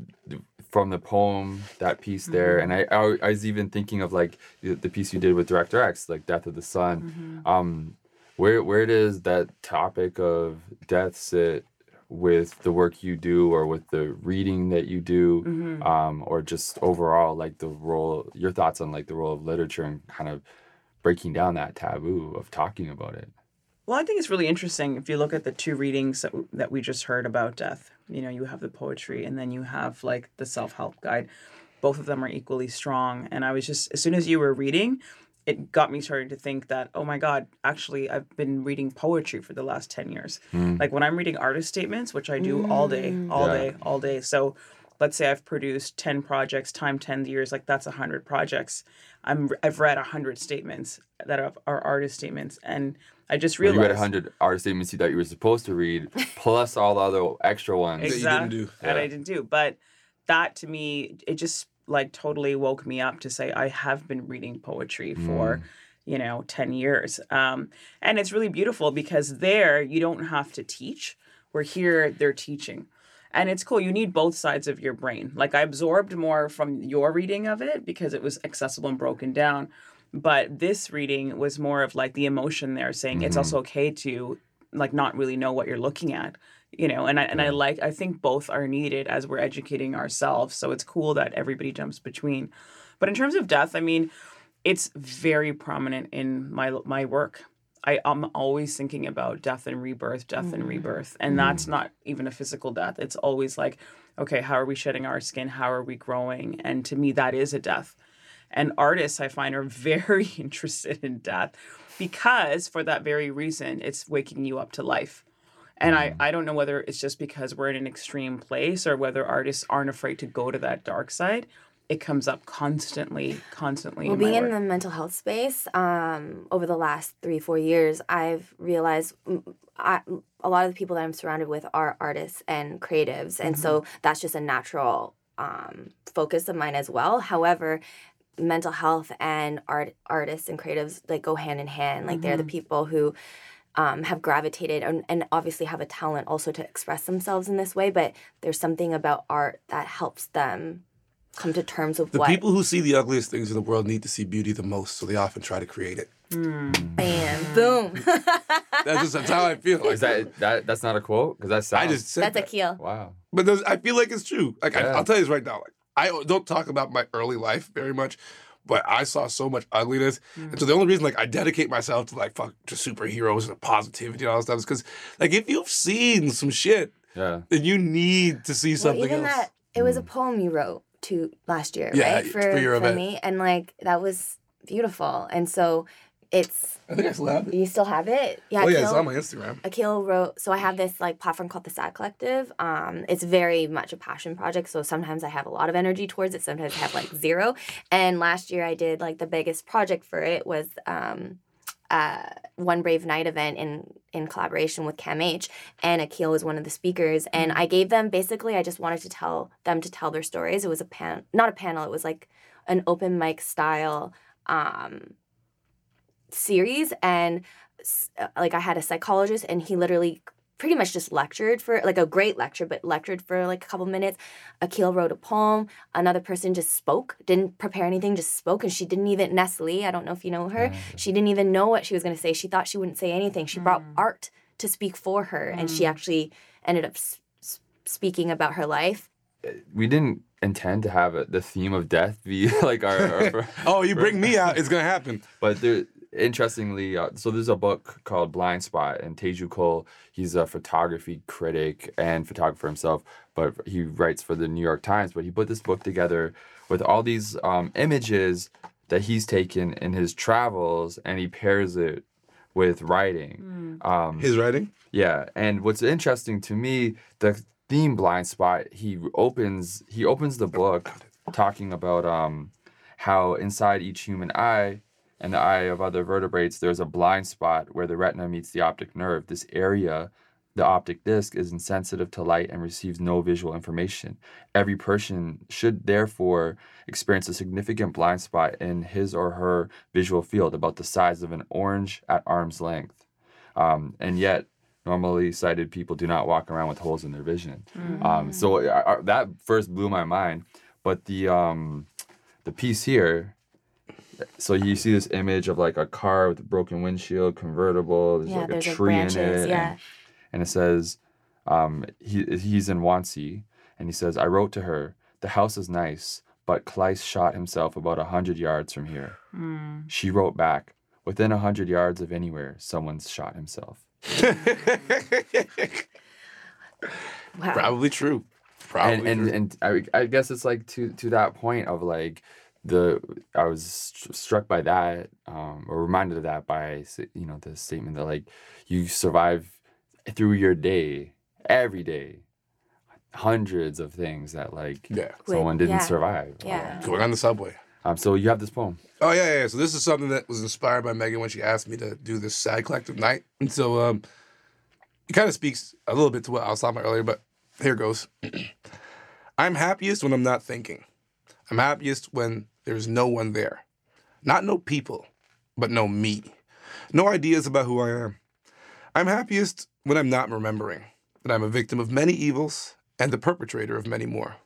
from the poem that piece there and I, I i was even thinking of like the, the piece you did with director x like death of the sun um where where does that topic of death sit with the work you do or with the reading that you do um or just overall like the role your thoughts on like the role of literature and kind of breaking down that taboo of talking about it Well, I think it's really interesting if you look at the two readings that, w- that we just heard about death. You know, you have the poetry and then you have like the self help guide. Both of them are equally strong. And I was just, as soon as you were reading, it got me starting to think that, oh my God, actually, I've been reading poetry for the last 10 years. Mm. Like when I'm reading artist statements, which I do all day, mm. all Yeah. day, all day. So let's say I've produced 10 projects, time 10 years, like that's 100 projects. I'm, I've read 100 statements that are, are artist statements. And I just Well, realized. you read 100 artist statements you thought you were supposed to read plus all the other extra ones you didn't do. that I didn't do. But that to me, it just like totally woke me up to say I have been reading poetry for, you know, 10 years. Um, and it's really beautiful because there you don't have to teach. Where here they're teaching. And it's cool. You need both sides of your brain. Like I absorbed more from your reading of it because it was accessible and broken down. But this reading was more of like the emotion there saying it's also okay to like not really know what you're looking at you know and i and i like i think both are needed as we're educating ourselves so it's cool that everybody jumps between but in terms of death i mean it's very prominent in my my work I, I'm always thinking about death and rebirth, death and mm-hmm. rebirth. And that's mm-hmm. not even a physical death. It's always like, okay, how are we shedding our skin? How are we growing? And to me, that is a death. And artists, I find, are very interested in death because, for that very reason, it's waking you up to life. And I, I don't know whether it's just because we're in an extreme place or whether artists aren't afraid to go to that dark side. It comes up constantly, constantly. Well, in being in the mental health space, um, over the last three, four years, I've realized mm, I, a lot of the people that I'm surrounded with are artists and creatives. And so Mm-hmm. that's just a natural um, focus of mine as well. However, mental health and art artists and creatives like go hand in hand. Like they're the Mm-hmm. people who um, have gravitated and, and obviously have a talent also to express themselves in this way. But there's something about art that helps them come to terms with The what people who see the ugliest things in the world need to see beauty the most, so they often try to create it. Bam, boom. That's just that's how I feel. Like, Is that that that's not a quote? Because that's I just said That's a that. keel. wow. But those, I feel like it's true. Like Yeah. I, I'll tell you this right now. Like I don't talk about my early life very much, but I saw so much ugliness. And so mm. the only reason like I dedicate myself to like fuck just superheroes and positivity and all that stuff is because like if you've seen some shit, Yeah. then you need to see Well, something even else. that it was a mm. poem you wrote to last year, Yeah, right? for your event. me, and like that was beautiful, and so it's I think I still have it. you still have it. Yeah, oh yeah, it's on my Instagram. Akil wrote. So I have this like platform called the Sad Collective. Um, it's very much a passion project. So sometimes I have a lot of energy towards it. Sometimes I have like zero. And last year I did like the biggest project for it was um, uh, one Brave Night event in in collaboration with CAMH. And Akil was one of the speakers. And I gave them basically I just wanted to tell them to tell their stories. It was a pan, not a panel. It was like an open mic style. Um, series and uh, like I had a psychologist and he literally pretty much just lectured for like a great lecture but lectured for like a couple minutes. Akil wrote a poem. Another person just spoke didn't prepare anything just spoke and she didn't even nestle i don't know if you know her she didn't even know what she was going to say. She thought she wouldn't say anything. She brought hmm. art to speak for her and she hmm. actually ended up s- s- speaking about her life. Uh, we didn't intend to have it, the theme of death be like our. our Oh, you bring me out, it's gonna happen. But there, interestingly, uh, so there's a book called Blind Spot, and Teju Cole, he's a photography critic and photographer himself, but he writes for the New York Times. But he put this book together with all these um, images that he's taken in his travels, and he pairs it with writing. Um, His writing. yeah, and what's interesting to me, the theme blind spot, he opens he opens the book talking about um how inside each human eye and the eye of other vertebrates there's a blind spot where the retina meets the optic nerve. This area, the optic disc is insensitive to light and receives no visual information. Every person should therefore experience a significant blind spot in his or her visual field about the size of an orange at arm's length. Um, and yet normally sighted people do not walk around with holes in their vision. Um, so uh, uh, that first blew my mind. But the um, the piece here, so you see this image of like a car with a broken windshield, convertible. There's yeah like a there's like tree branches in it, yeah and, and it says um, he he's in Wannsee, and he says I wrote to her, the house is nice, but Kleist shot himself about a hundred yards from here. She wrote back, within a hundred yards of anywhere, someone's shot himself. wow Probably true. Probably and and, true. and I, I guess it's like to to that point of like the I was str- struck by that um, or reminded of that by you know the statement that like you survive through your day every day hundreds of things that like yeah. someone didn't yeah. survive Yeah. Going on the subway. um, so you have this poem Oh yeah, yeah. So this is something that was inspired by Megan when she asked me to do this sad collective night, and so um, it kind of speaks a little bit to what I was talking about earlier. But here goes. I'm happiest when I'm not thinking. I'm happiest when there's no one there, not no people, but no me, no ideas about who I am. I'm happiest when I'm not remembering that I'm a victim of many evils and the perpetrator of many more.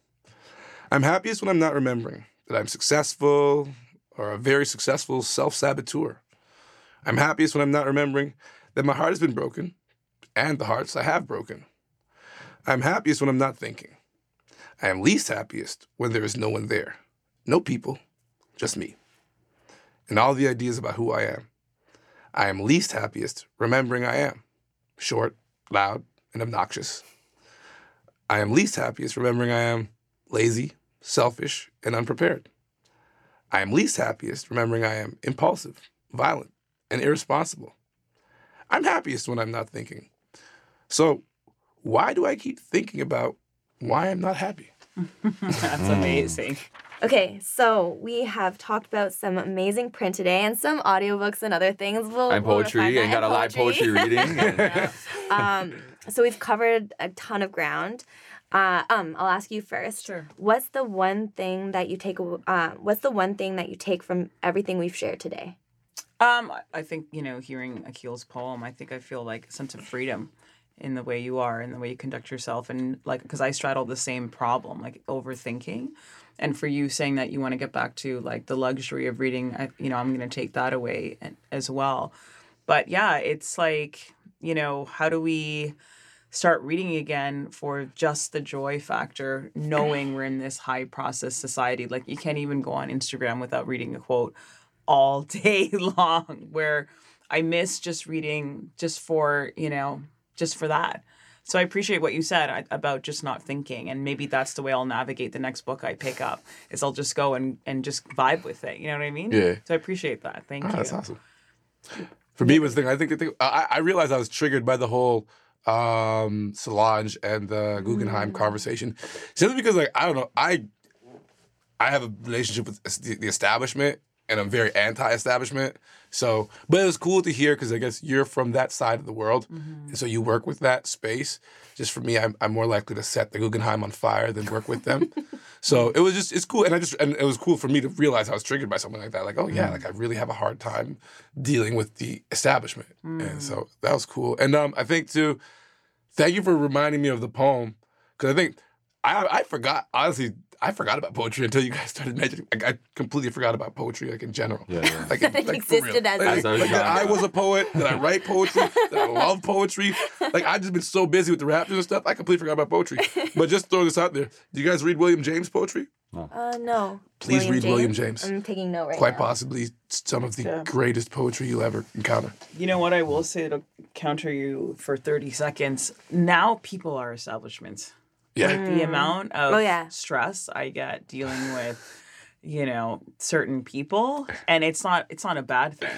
I'm happiest when I'm not remembering that I'm successful or a very successful self saboteur. I'm happiest when I'm not remembering that my heart has been broken and the hearts I have broken. I'm happiest when I'm not thinking. I am least happiest when there is no one there. No people, just me. And all the ideas about who I am. I am least happiest remembering I am short, loud, and obnoxious. I am least happiest remembering I am lazy, selfish, and unprepared. I am least happiest remembering I am impulsive, violent, and irresponsible. I'm happiest when I'm not thinking. So, why do I keep thinking about why I'm not happy? That's amazing. Okay, so we have talked about some amazing print today and some audiobooks and other things. We'll, and we'll poetry that, and got a live poetry reading and- um, so we've covered a ton of ground. Uh, um, I'll ask you first. Sure. What's the one thing that you take? aw- Uh, what's the one thing that you take from everything we've shared today? Um, I- I think you know, hearing Akil's poem, I think I feel like a sense of freedom in the way you are and the way you conduct yourself, and like because I straddle the same problem, like overthinking, and for you saying that you want to get back to like the luxury of reading, I, you know, I'm going to take that away as well. But yeah, it's like you know, how do we start reading again for just the joy factor, knowing we're in this high process society. Like you can't even go on Instagram without reading a quote all day long. Where I miss just reading just for you know just for that. So I appreciate what you said about just not thinking, and maybe that's the way I'll navigate the next book I pick up. Is I'll just go and and just vibe with it. You know what I mean? Yeah. So I appreciate that. Thank Oh, you. that's awesome. For me, was the thing I think, I think I, I realized I was triggered by the whole um Solange and the Guggenheim conversation simply because like I don't know I I have a relationship with the, the establishment and I'm very anti-establishment so but it was cool to hear because I guess you're from that side of the world. And so you work with that space. Just for me I'm, I'm more likely to set the Guggenheim on fire than work with them. So it was just it's cool. And I just and it was cool for me to realize I was triggered by something like that. Like oh yeah mm. like I really have a hard time dealing with the establishment. And so mm. that was cool. And um I think too thank you for reminding me of the poem. Because I think I I forgot honestly I forgot about poetry until you guys started mentioning. Like, I completely forgot about poetry, like in general. Yeah, yeah. Like, That it like, existed as like, As a like that I was a poet, that I write poetry, that I love poetry. Like I've just been so busy with the Raptors and stuff, I completely forgot about poetry. But just throwing this out there, do you guys read William James poetry? Uh, no. Please read William James. I'm taking note right Quite now. possibly some of the Yeah. greatest poetry you'll ever encounter. You know what I will say to counter you for 30 seconds? Now people are establishments. Yeah. Like the mm. amount of Oh, yeah. stress I get dealing with, you know, certain people and it's not it's not a bad thing.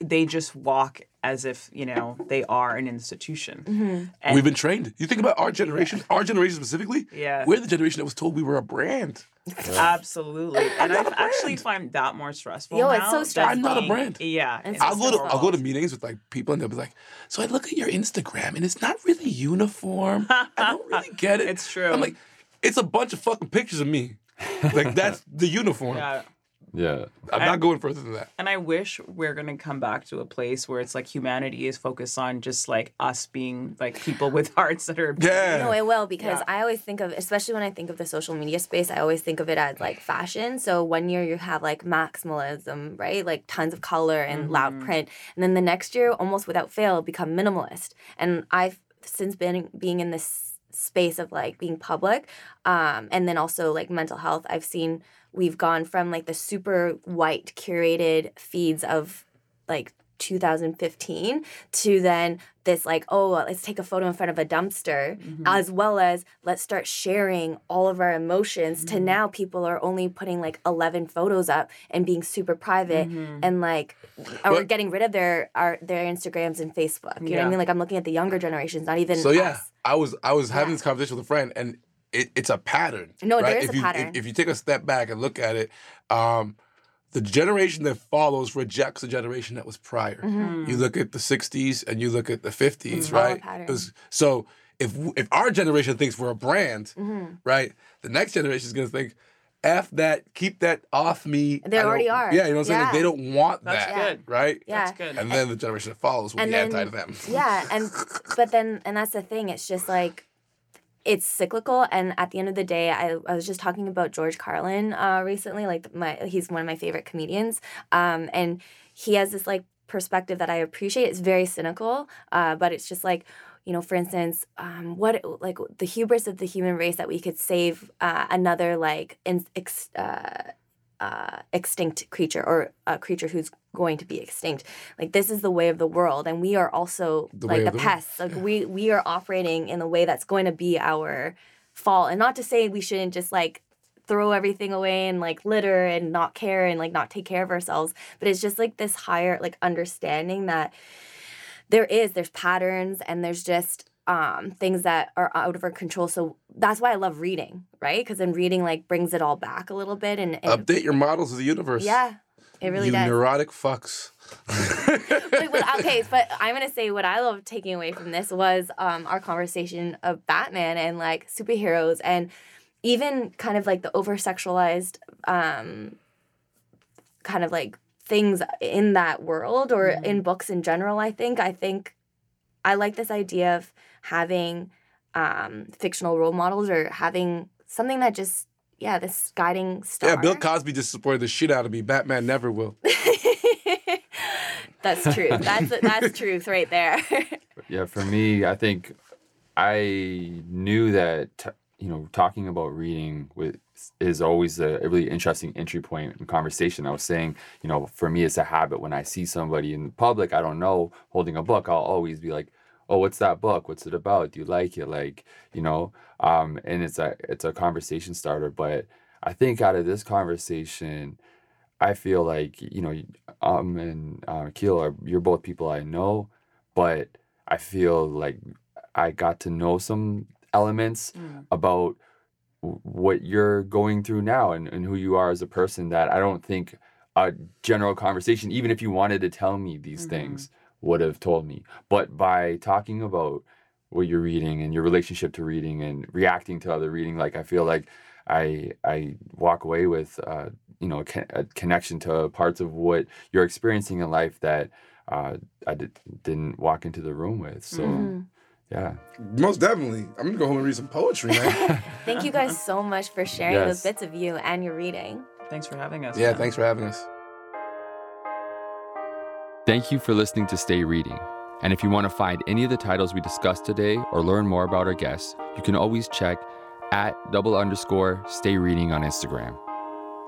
They just walk as if, you know, they are an institution. Mm-hmm. And We've been trained. You think about our generation, our generation specifically. Yeah. We're the generation that was told we were a brand. absolutely. And I actually find that more stressful. Yo, it's so stressful. I'm not a brand. Yeah. It's it's I'll go to just I'll go to meetings with like people and they'll be like, so I look at your Instagram and it's not really uniform. I don't really get it. It's true. I'm like, it's a bunch of fucking pictures of me. Like that's the uniform. Yeah. Yeah. I'm not going further than that. And I wish we're gonna come back to a place where it's like humanity is focused on just like us being like people with hearts that are Yeah. No, it will because Yeah. I always think of, especially when I think of the social media space, I always think of it as like fashion. So one year you have like maximalism, right? Like tons of color and loud print, and then the next year, almost without fail, become minimalist. And I've since been being in this space of like being public, um, and then also like mental health. I've seen we've gone from like the super white curated feeds of like 2015 to then this like oh let's take a photo in front of a dumpster mm-hmm. as well as let's start sharing all of our emotions to mm-hmm. now people are only putting like 11 photos up and being super private mm-hmm. and like or But- getting rid of their our their instagrams and facebook. You know what i mean? Like i'm looking at the younger generations not even So yeah. I was I was having Yeah. this conversation with a friend, and it, it's a pattern. No, there right? is if a you, pattern. If, if you take a step back and look at it, um, the generation that follows rejects the generation that was prior. Mm-hmm. You look at the '60s and you look at the '50s, Follow a right? was- so if if our generation thinks we're a brand, Mm-hmm. right, the next generation is gonna think. F that, keep that off me. They I already are. Yeah, you know what I'm saying? Like, they don't want That's that. good. Right? yeah That's good. And then the generation that follows will and be then anti to them. yeah and but then and that's the thing it's just like it's cyclical and at the end of the day i, I was just talking about george carlin uh, recently like my he's one of my favorite comedians um, and he has this like perspective that i appreciate. It's very cynical uh, but it's just like you know for instance um, what like the hubris of the human race that we could save uh, another like in, ex, uh, extinct creature or a creature who's going to be extinct. Like this is the way of the world, and we are also The like the, the world. pests. Like we we are operating in the way that's going to be our fall. And not to say we shouldn't just like throw everything away and like litter and not care and like not take care of ourselves, but it's just like this higher like understanding that there is there's patterns and there's just um, things that are out of our control. So that's why I love reading, right? Because then reading like brings it all back a little bit and, and Update your models of the universe. yeah, it really you does. neurotic fucks. But okay, but I'm gonna say what I love taking away from this was um, our conversation of Batman and like superheroes and even kind of like the over sexualized um, kind of like things in that world or in books in general. I think I think I like this idea of having um, fictional role models or having something that just yeah this guiding star. Yeah, Bill Cosby just supported the shit out of me. Batman never will. that's true. That's that's truth right there. Yeah, for me, I think I knew that t- you know talking about reading with is always a, a, really interesting entry point in conversation. I was saying, you know, for me it's a habit when I see somebody in public I don't know holding a book, I'll always be like, "Oh, what's that book? What's it about? Do you like it?" Like, you know, um, and it's a it's a conversation starter. But I think out of this conversation, I feel like you know, um, and uh, Keel are you're both people I know, but I feel like I got to know some elements mm. about what you're going through now and, and who you are as a person that I don't think a general conversation, even if you wanted to tell me these mm-hmm. things, would have told me. But by talking about what you're reading and your relationship to reading and reacting to other reading, like I feel like I I walk away with uh, you know a, a, connection to parts of what you're experiencing in life that uh, I did, didn't walk into the room with. So. Mm-hmm. Yeah. Most definitely. I'm gonna go home and read some poetry, man. Thank you guys so much for sharing yes. those bits of you and your reading. Thanks for having us. Yeah, man. thanks for having us. Thank you for listening to Stay Reading. And if you want to find any of the titles we discussed today or learn more about our guests, you can always check at double underscore stay reading on Instagram.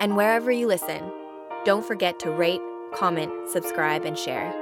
And wherever you listen, don't forget to rate, comment, subscribe, and share.